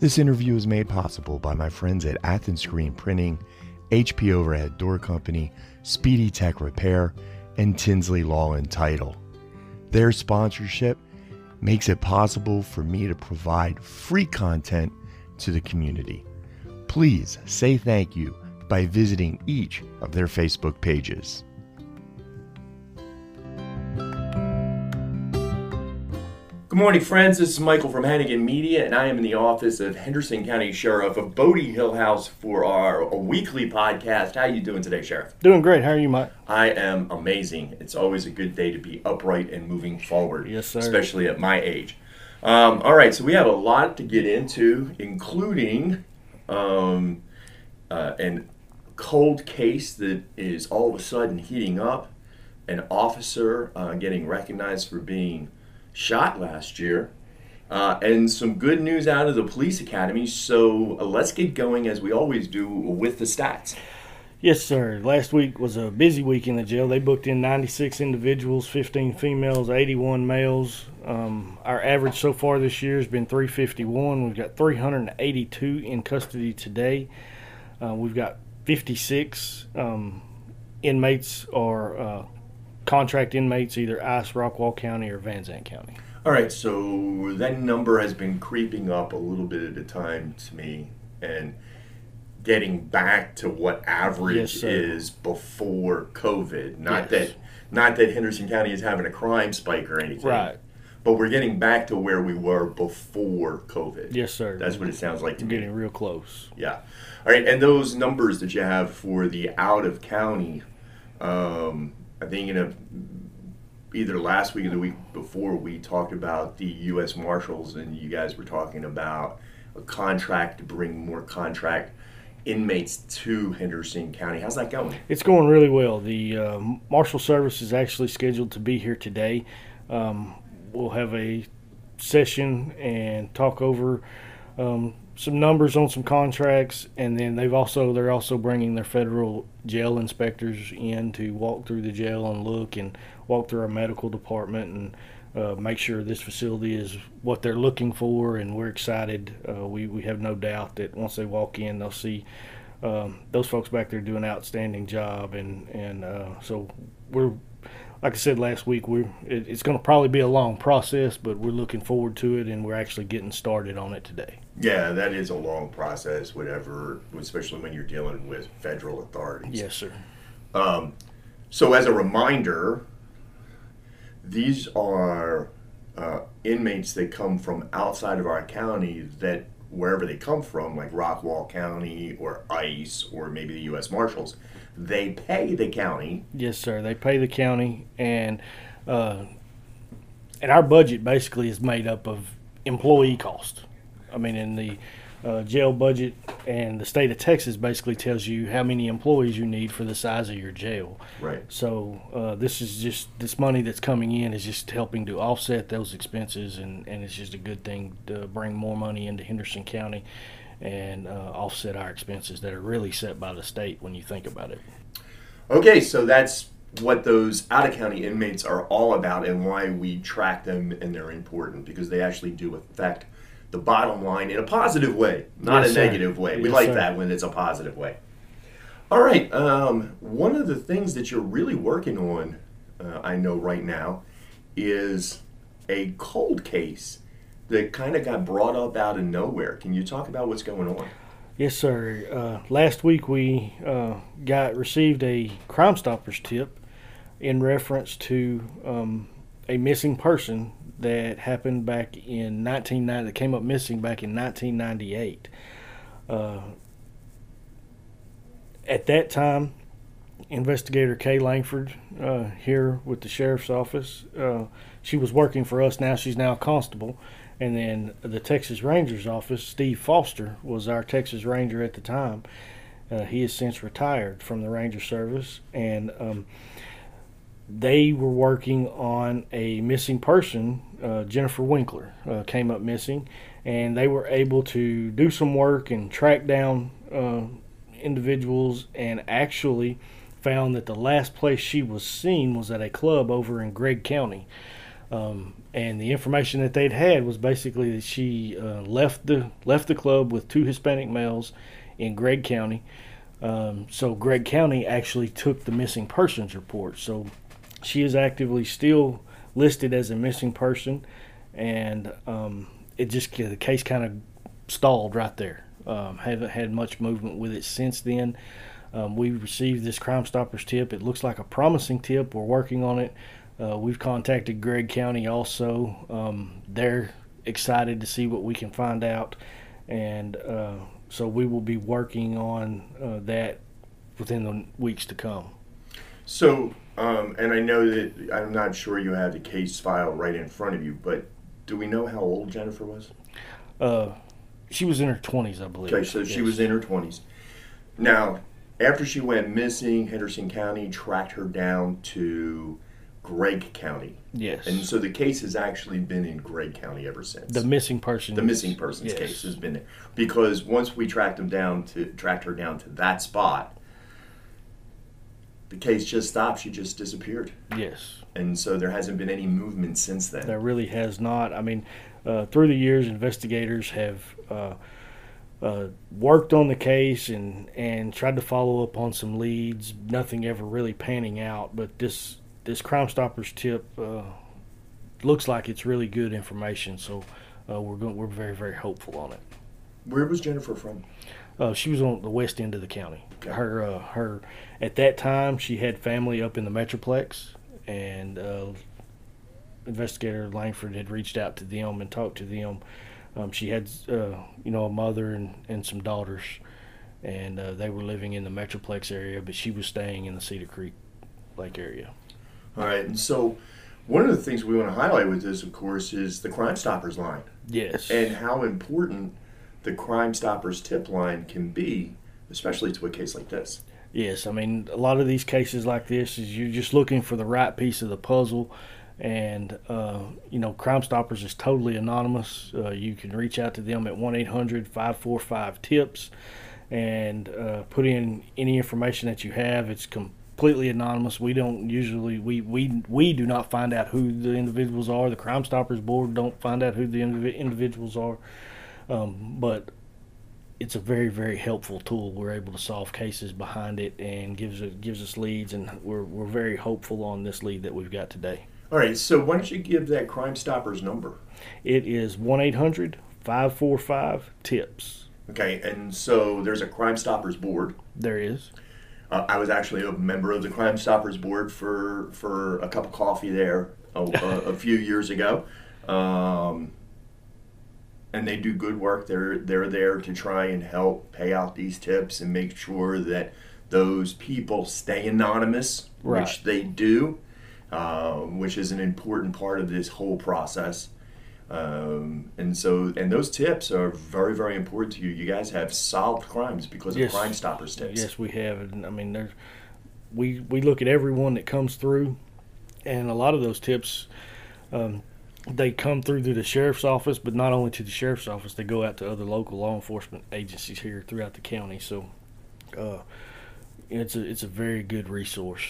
This interview is made possible by my friends at Athens Screen Printing, HP Overhead Door Company, Speedy Tech Repair, and Tinsley Law and Title. Their sponsorship makes it possible for me to provide free content to the community. Please say thank you by visiting each of their Facebook pages. Good morning, friends. This is Michael from Hannigan Media, and I am in the office of Henderson County Sheriff of Botie Hillhouse for our weekly podcast. How are you doing today, Sheriff? Doing great. How are you, Mike? I am amazing. It's always a good day to be upright and moving forward. Yes, sir. Especially at my age. Um, all right, so we have a lot to get into, including um, uh, an cold case that is all of a sudden heating up, an officer uh, getting recognized for being shot last year. Uh, and some good news out of the police academy. So uh, let's get going as we always do with the stats. Yes, sir. Last week was a busy week in the jail. They booked in 96 individuals, 15 females, 81 males. Um, our average so far this year has been 351. We've got 382 in custody today. Uh, we've got 56 um, inmates are uh, contract inmates, either ICE, Rockwall County, or Van Zandt County. All right, so that number has been creeping up a little bit at a time to me, and getting back to what average Yes, is before COVID. Not Yes. that, not that Henderson County is having a crime spike or anything, Right. But we're getting back to where we were before COVID. Yes, sir. That's what it sounds like to We're me. getting real close. Yeah. All right, and those numbers that you have for the out of county, um, I think in a either last week or the week before we talked about the U.S. Marshals, and you guys were talking about a contract to bring more contract inmates to Henderson County. How's that going? It's going really well. The uh, Marshal Service is actually scheduled to be here today. Um, we'll have a session and talk over um, some numbers on some contracts, and then they've also they're also bringing their federal jail inspectors in to walk through the jail and look and walk through our medical department and. Uh, make sure this facility is what they're looking for, and we're excited. Uh, we, we have no doubt that once they walk in, they'll see um, those folks back there do an outstanding job, and and uh, so we're like I said last week, we're it, it's going to probably be a long process, but we're looking forward to it, and we're actually getting started on it today. Yeah, that is a long process, whatever, especially when you're dealing with federal authorities. Yes, sir. Um, so, as a reminder, these are uh, inmates that come from outside of our county that wherever they come from, like Rockwall County or ICE or maybe the U.S. Marshals, they pay the county. Yes, sir. They pay the county, and uh, and our budget basically is made up of employee cost. I mean, in the uh, jail budget, and the state of Texas basically tells you how many employees you need for the size of your jail. Right. So uh, this is just this money that's coming in is just helping to offset those expenses, and, and it's just a good thing to bring more money into Henderson County and uh, offset our expenses that are really set by the state when you think about it. Okay, so that's what those out of county inmates are all about and why we track them and they're important because they actually do affect the bottom line in a positive way, not Yes, a sir. negative way. We Yes, like sir. that when it's a positive way. All right, um, one of the things that you're really working on, uh, I know right now, is a cold case that kind of got brought up out of nowhere. Can you talk about what's going on? Yes, sir. Uh, last week we uh, got received a Crime Stoppers tip in reference to um, a missing person that happened back in 1990 that came up missing back in 1998. Uh, at that time, investigator Kay Langford uh, here with the sheriff's office, uh, she was working for us. Now she's now a constable. And then the Texas Rangers office, Steve Foster was our Texas Ranger at the time. Uh, he has since retired from the Ranger service, and um, they were working on a missing person. Uh, Jennifer Winkler uh, came up missing, and they were able to do some work and track down uh, individuals, and actually found that the last place she was seen was at a club over in Gregg County. Um, and the information that they'd had was basically that she uh, left the left the club with two Hispanic males in Gregg County. Um, so Gregg County actually took the missing persons report. So she is actively still listed as a missing person, and um, it just the case kind of stalled right there. Um, haven't had much movement with it since then. Um, we received this Crime Stoppers tip. It looks like a promising tip. We're working on it. Uh, we've contacted Gregg County also. Um, they're excited to see what we can find out, and uh, so we will be working on uh, that within the weeks to come. So, um, and I know that I'm not sure you have the case file right in front of you, but do we know how old Jennifer was? Uh, she was in her 20s, I believe. Okay, so she was in her 20s. Now, after she went missing, Henderson County tracked her down to Gregg County. Yes. And so the case has actually been in Gregg County ever since. the missing person. the missing persons yes. case has been there because once we tracked them down to tracked her down to that spot, the case just stopped. She just disappeared, Yes. and so there hasn't been any movement since then. There really has not. I mean, uh, through the years, investigators have uh, uh, worked on the case and, and tried to follow up on some leads. Nothing ever really panning out. But this this Crime Stoppers tip uh, looks like it's really good information. So uh, we're going, we're very very hopeful on it. Where was Jennifer from? Uh, she was on the west end of the county. Okay. Her uh, her at that time she had family up in the metroplex, and uh, investigator Langford had reached out to them and talked to them. Um, she had uh, you know a mother and, and some daughters, and uh, they were living in the metroplex area, but she was staying in the Cedar Creek Lake area. All right, and so one of the things we want to highlight with this, of course, is the Crime Stoppers line Yes. and how important the Crime Stoppers tip line can be, especially to a case like this. Yes, I mean a lot of these cases like this is you're just looking for the right piece of the puzzle, and uh, you know Crime Stoppers is totally anonymous. Uh, you can reach out to them at one 545 tips and uh, put in any information that you have. It's completely anonymous. We don't usually we we we do not find out who the individuals are. The Crime Stoppers board don't find out who the indiv- individuals are, um, but it's a very very helpful tool. We're able to solve cases behind it and gives it gives us leads, and we're we're very hopeful on this lead that we've got today. All right, so why don't you give that Crime Stoppers number? It is 1 800 545 TIPS. Okay, and so there's a Crime Stoppers board. There is. Uh, I was actually a member of the Crime Stoppers board for for a cup of coffee there a, a, a few years ago, um, and they do good work. They're they're there to try and help pay out these tips and make sure that those people stay anonymous, Right. which they do, um, which is an important part of this whole process. Um, and so, and those tips are very, very important to you. You guys have solved crimes because of Crime Stoppers tips. Yes, we have. And I mean, there's we we look at everyone that comes through, and a lot of those tips, um, they come through to the sheriff's office, but not only to the sheriff's office, they go out to other local law enforcement agencies here throughout the county. So, uh, it's a it's a very good resource.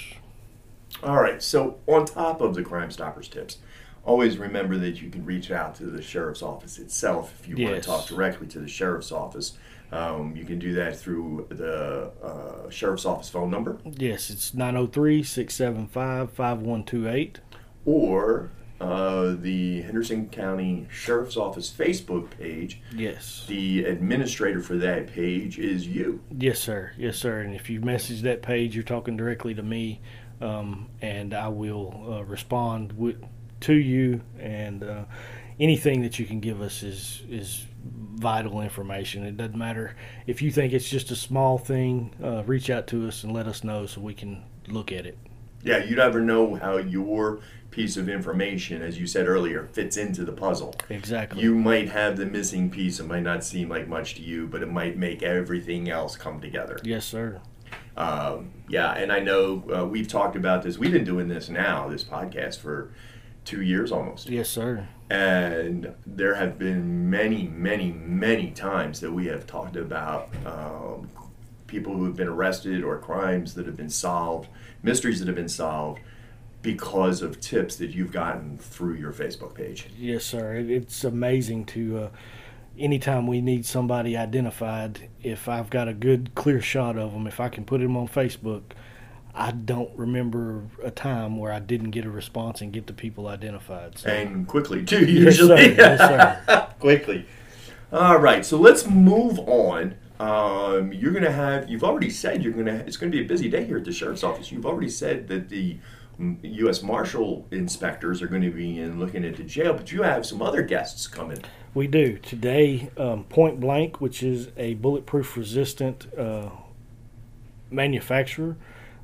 All right. So on top of the Crime Stoppers tips, always remember that you can reach out to the sheriff's office itself if you want to talk directly to the sheriff's office. Um, you can do that through the uh, sheriff's office phone number Yes, it's 903 675 5128. or uh, the Henderson County Sheriff's Office Facebook page. Yes. The administrator for that page is you. Yes, sir. Yes, sir. And if you message that page, you're talking directly to me, um, and I will uh, respond with, to you. And uh, anything that you can give us is is vital information. It doesn't matter if you think it's just a small thing. Uh, reach out to us and let us know so we can look at it. Yeah, you never know how your piece of information, as you said earlier, fits into the puzzle. Exactly. You might have the missing piece. It might not seem like much to you, but it might make everything else come together. yes, sir. Um, yeah, and I know uh, we've talked about this. We've been doing this now, this podcast, for two years almost. Yes, sir. And there have been many, many, many times that we have talked about um, people who have been arrested or crimes that have been solved, mysteries that have been solved because of tips that you've gotten through your Facebook page. Yes, sir. It's amazing to. Uh, anytime we need somebody identified, if I've got a good clear shot of them, if I can put them on Facebook, I don't remember a time where I didn't get a response and get the people identified. So. And quickly too, usually. Yes, sir. Yes, sir. quickly. All right, so let's move on. Um, you're gonna have. You've already said you're gonna. It's gonna be a busy day here at the sheriff's office. You've already said that the U.S. Marshal inspectors are going to be in looking into jail, but you have some other guests coming. We do today. Um, Point Blank, which is a bulletproof resistant uh, manufacturer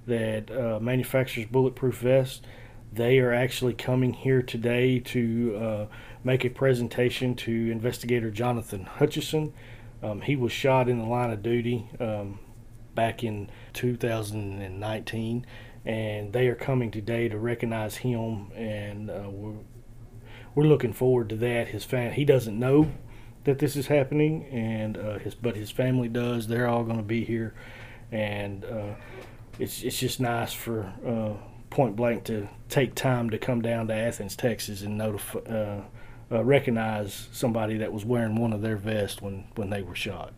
that uh, manufactures bulletproof vests. They are actually coming here today to uh, make a presentation to investigator Jonathan Hutchison. Um, he was shot in the line of duty um, back in 2019 and they are coming today to recognize him, and uh, we're we're looking forward to that. His fan he doesn't know that this is happening, and uh, his but his family does. They're all going to be here, and uh, it's it's just nice for uh, Point Blank to take time to come down to Athens, Texas, and notify. Uh, recognize somebody that was wearing one of their vests when, when they were shot.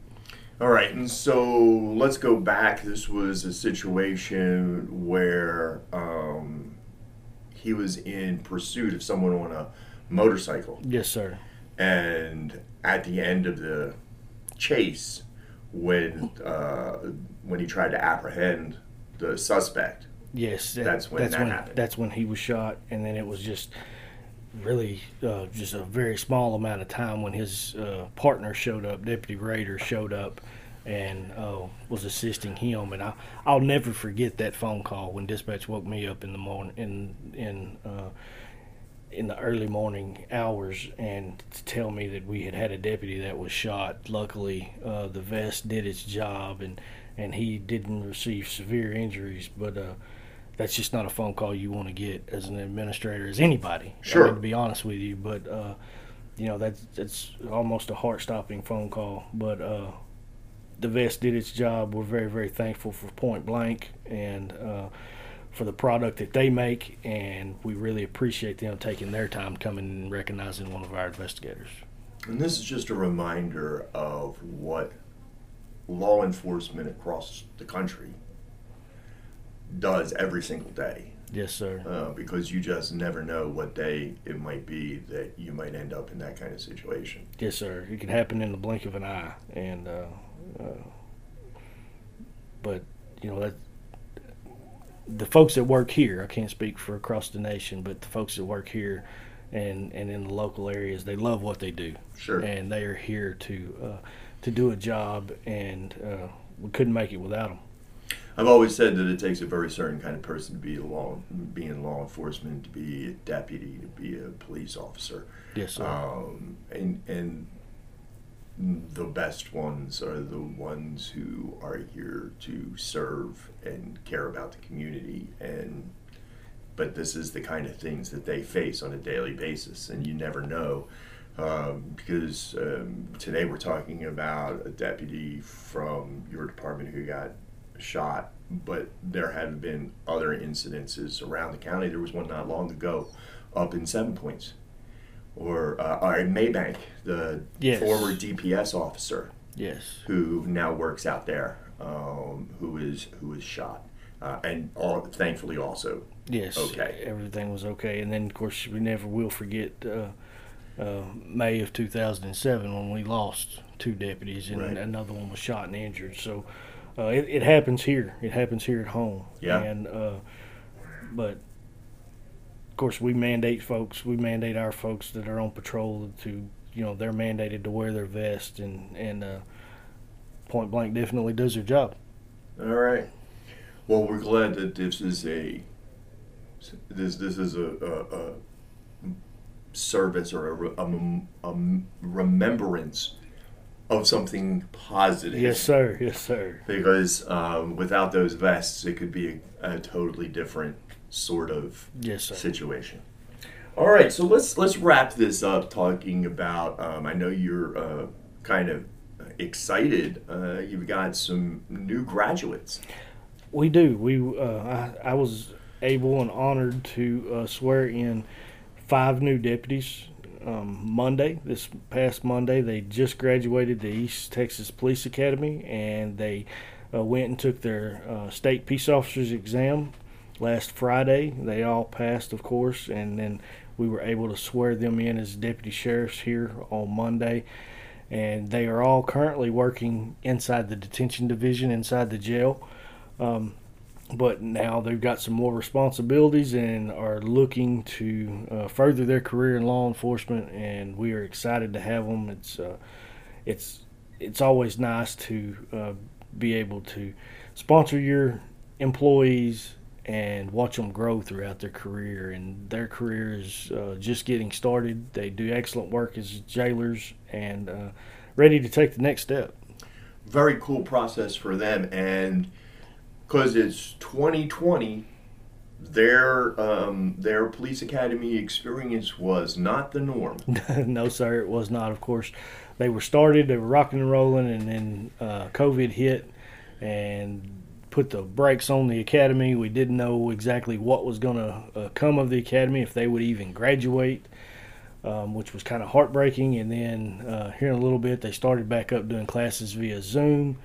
All right, and so let's go back. This was a situation where um, he was in pursuit of someone on a motorcycle. Yes, sir. And at the end of the chase, when uh, when he tried to apprehend the suspect, yes, that, that's when that's that when, happened. That's when he was shot, and then it was just really uh, just a very small amount of time when his uh, partner showed up, Deputy Raider showed up, and uh, was assisting him. And I, I'll never forget that phone call when dispatch woke me up in the morning in in uh, in the early morning hours and to tell me that we had had a deputy that was shot. Luckily, uh, the vest did its job and and he didn't receive severe injuries, but uh, that's just not a phone call you want to get as an administrator, as anybody. Sure. I mean, to be honest with you, but uh, you know that's that's almost a heart-stopping phone call. But uh, the vest did its job. We're very very thankful for Point Blank and uh, for the product that they make, and we really appreciate them taking their time coming and recognizing one of our investigators. And this is just a reminder of what law enforcement across the country does every single day. Yes, sir. Uh, because you just never know what day it might be that you might end up in that kind of situation. Yes, sir. It can happen in the blink of an eye, and uh, uh, but you know that the folks that work here, I can't speak for across the nation, but the folks that work here and and in the local areas, they love what they do. Sure. And they are here to uh, to do a job, and uh, we couldn't make it without them. I've always said that it takes a very certain kind of person to be a law, be in law enforcement, to be a deputy, to be a police officer. Yes, sir. Um, and and the best ones are the ones who are here to serve and care about the community and but this is the kind of things that they face on a daily basis and you never know um, because um, today we're talking about a deputy from your department who got shot but there have been other incidences around the county there was one not long ago up in seven points or uh, or Maybank, the Yes. former DPS officer yes. who now works out there, um, who is who was shot, uh, and all, thankfully also Yes. Okay. Everything was okay, and then of course we never will forget uh, uh, May of 2007 when we lost two deputies and Right. another one was shot and injured. So uh, it, it happens here. It happens here at home. Yeah. And uh, but of course we mandate folks. We mandate our folks that are on patrol to you know they're mandated to wear their vest and and uh, point blank definitely does their job. All right. Well, we're glad that this is a this this is a, a, a service or a, a, a remembrance of something positive. Yes, sir. Yes, sir. Because um, without those vests, it could be a, a totally different sort of Yes, sir. situation. All right, so let's let's wrap this up talking about. Um, I know you're uh, kind of excited. Uh, you've got some new graduates. We do. We uh, I, I was able and honored to uh, swear in five new deputies um, Monday, this past Monday. They just graduated the East Texas Police Academy and they uh, went and took their uh, state peace officers exam last Friday. They all passed, of course, and then we were able to swear them in as deputy sheriffs here on Monday. And they are all currently working inside the detention division inside the jail. Um, but now they've got some more responsibilities and are looking to uh, further their career in law enforcement. And we are excited to have them. It's uh, it's it's always nice to uh, be able to sponsor your employees and watch them grow throughout their career. And their career is uh, just getting started. They do excellent work as jailers and uh, ready to take the next step. Very cool process for them, and because it's 2020, their um, their police academy experience was not the norm. no, sir, it was not. Of course, they were started, they were rocking and rolling, and then uh, COVID hit and put the brakes on the academy. We didn't know exactly what was going to uh, come of the academy, if they would even graduate, um, which was kind of heartbreaking. And then uh, here in a little bit, they started back up doing classes via Zoom.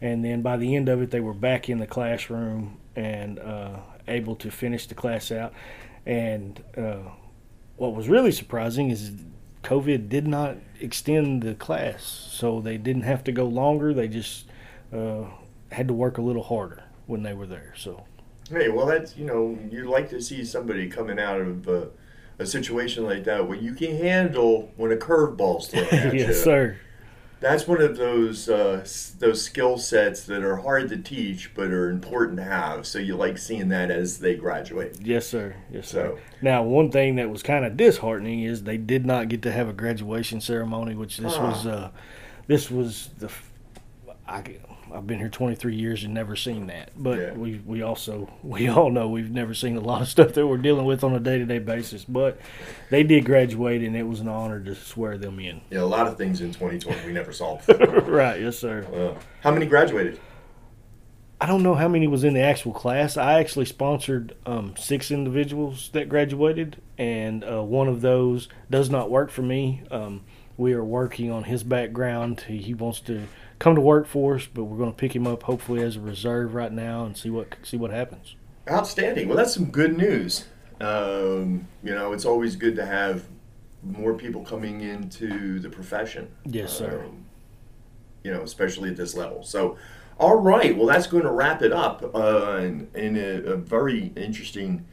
And then by the end of it, they were back in the classroom and uh, able to finish the class out. And uh, what was really surprising is COVID did not extend the class, so they didn't have to go longer. They just uh, had to work a little harder when they were there. So, hey, well, that's you know, you like to see somebody coming out of uh, a situation like that where you can handle when a curveball's thrown at yes, you. sir. That's one of those uh, those skill sets that are hard to teach, but are important to have. So you like seeing that as they graduate. Yes, sir. Yes, sir. So- Now, one thing that was kind of disheartening is they did not get to have a graduation ceremony, which this Ah. was. Uh, this was the. I, I've been here 23 years and never seen that. But Yeah. we we also we all know we've never seen a lot of stuff that we're dealing with on a day to day basis. But they did graduate, and it was an honor to swear them in. Yeah, a lot of things in 2020 we never saw before. right. Yes, sir. Uh, how many graduated? I don't know how many was in the actual class. I actually sponsored um, six individuals that graduated, and uh, one of those does not work for me. Um, we are working on his background. He, he wants to come to work for us, but we're going to pick him up hopefully as a reserve right now and see what see what happens. Outstanding. Well, that's some good news. Um, you know, it's always good to have more people coming into the profession. Yes, sir. Um, you know, especially at this level. So, all right. Well, that's going to wrap it up uh, in, in a, a very interesting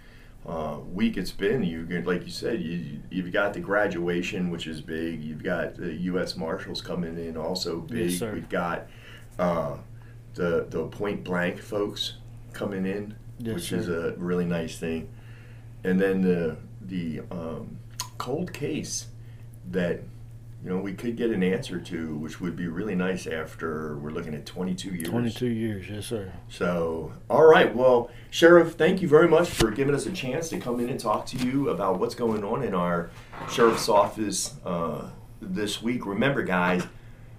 uh, week. It's been you like you said. You you've got the graduation, which is big. You've got the U.S. Marshals coming in, also big. Yes. We've got uh, the the point blank folks coming in, Yes, which sir. is a really nice thing. And then the the um, cold case that you know we could get an answer to, which would be really nice after we're looking at 22 years. 22 years, yes, sir. So, all right. Well, Sheriff, thank you very much for giving us a chance to come in and talk to you about what's going on in our sheriff's office uh, this week. Remember, guys,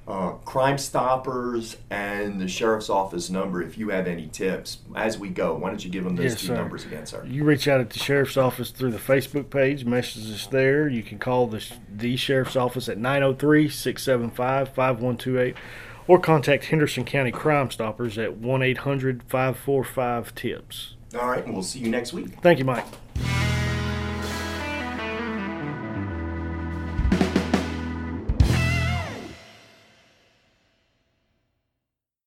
uh, Crime Stoppers and the sheriff's office number. If you have any tips as we go, why don't you give them those Yes, two sir. numbers again, sir? You reach out at the sheriff's office through the Facebook page, message us there. You can call the, the sheriff's office at 903 675 5128 or contact Henderson County Crime Stoppers at 1 800 545 TIPS. All right, and we'll see you next week. Thank you, Mike.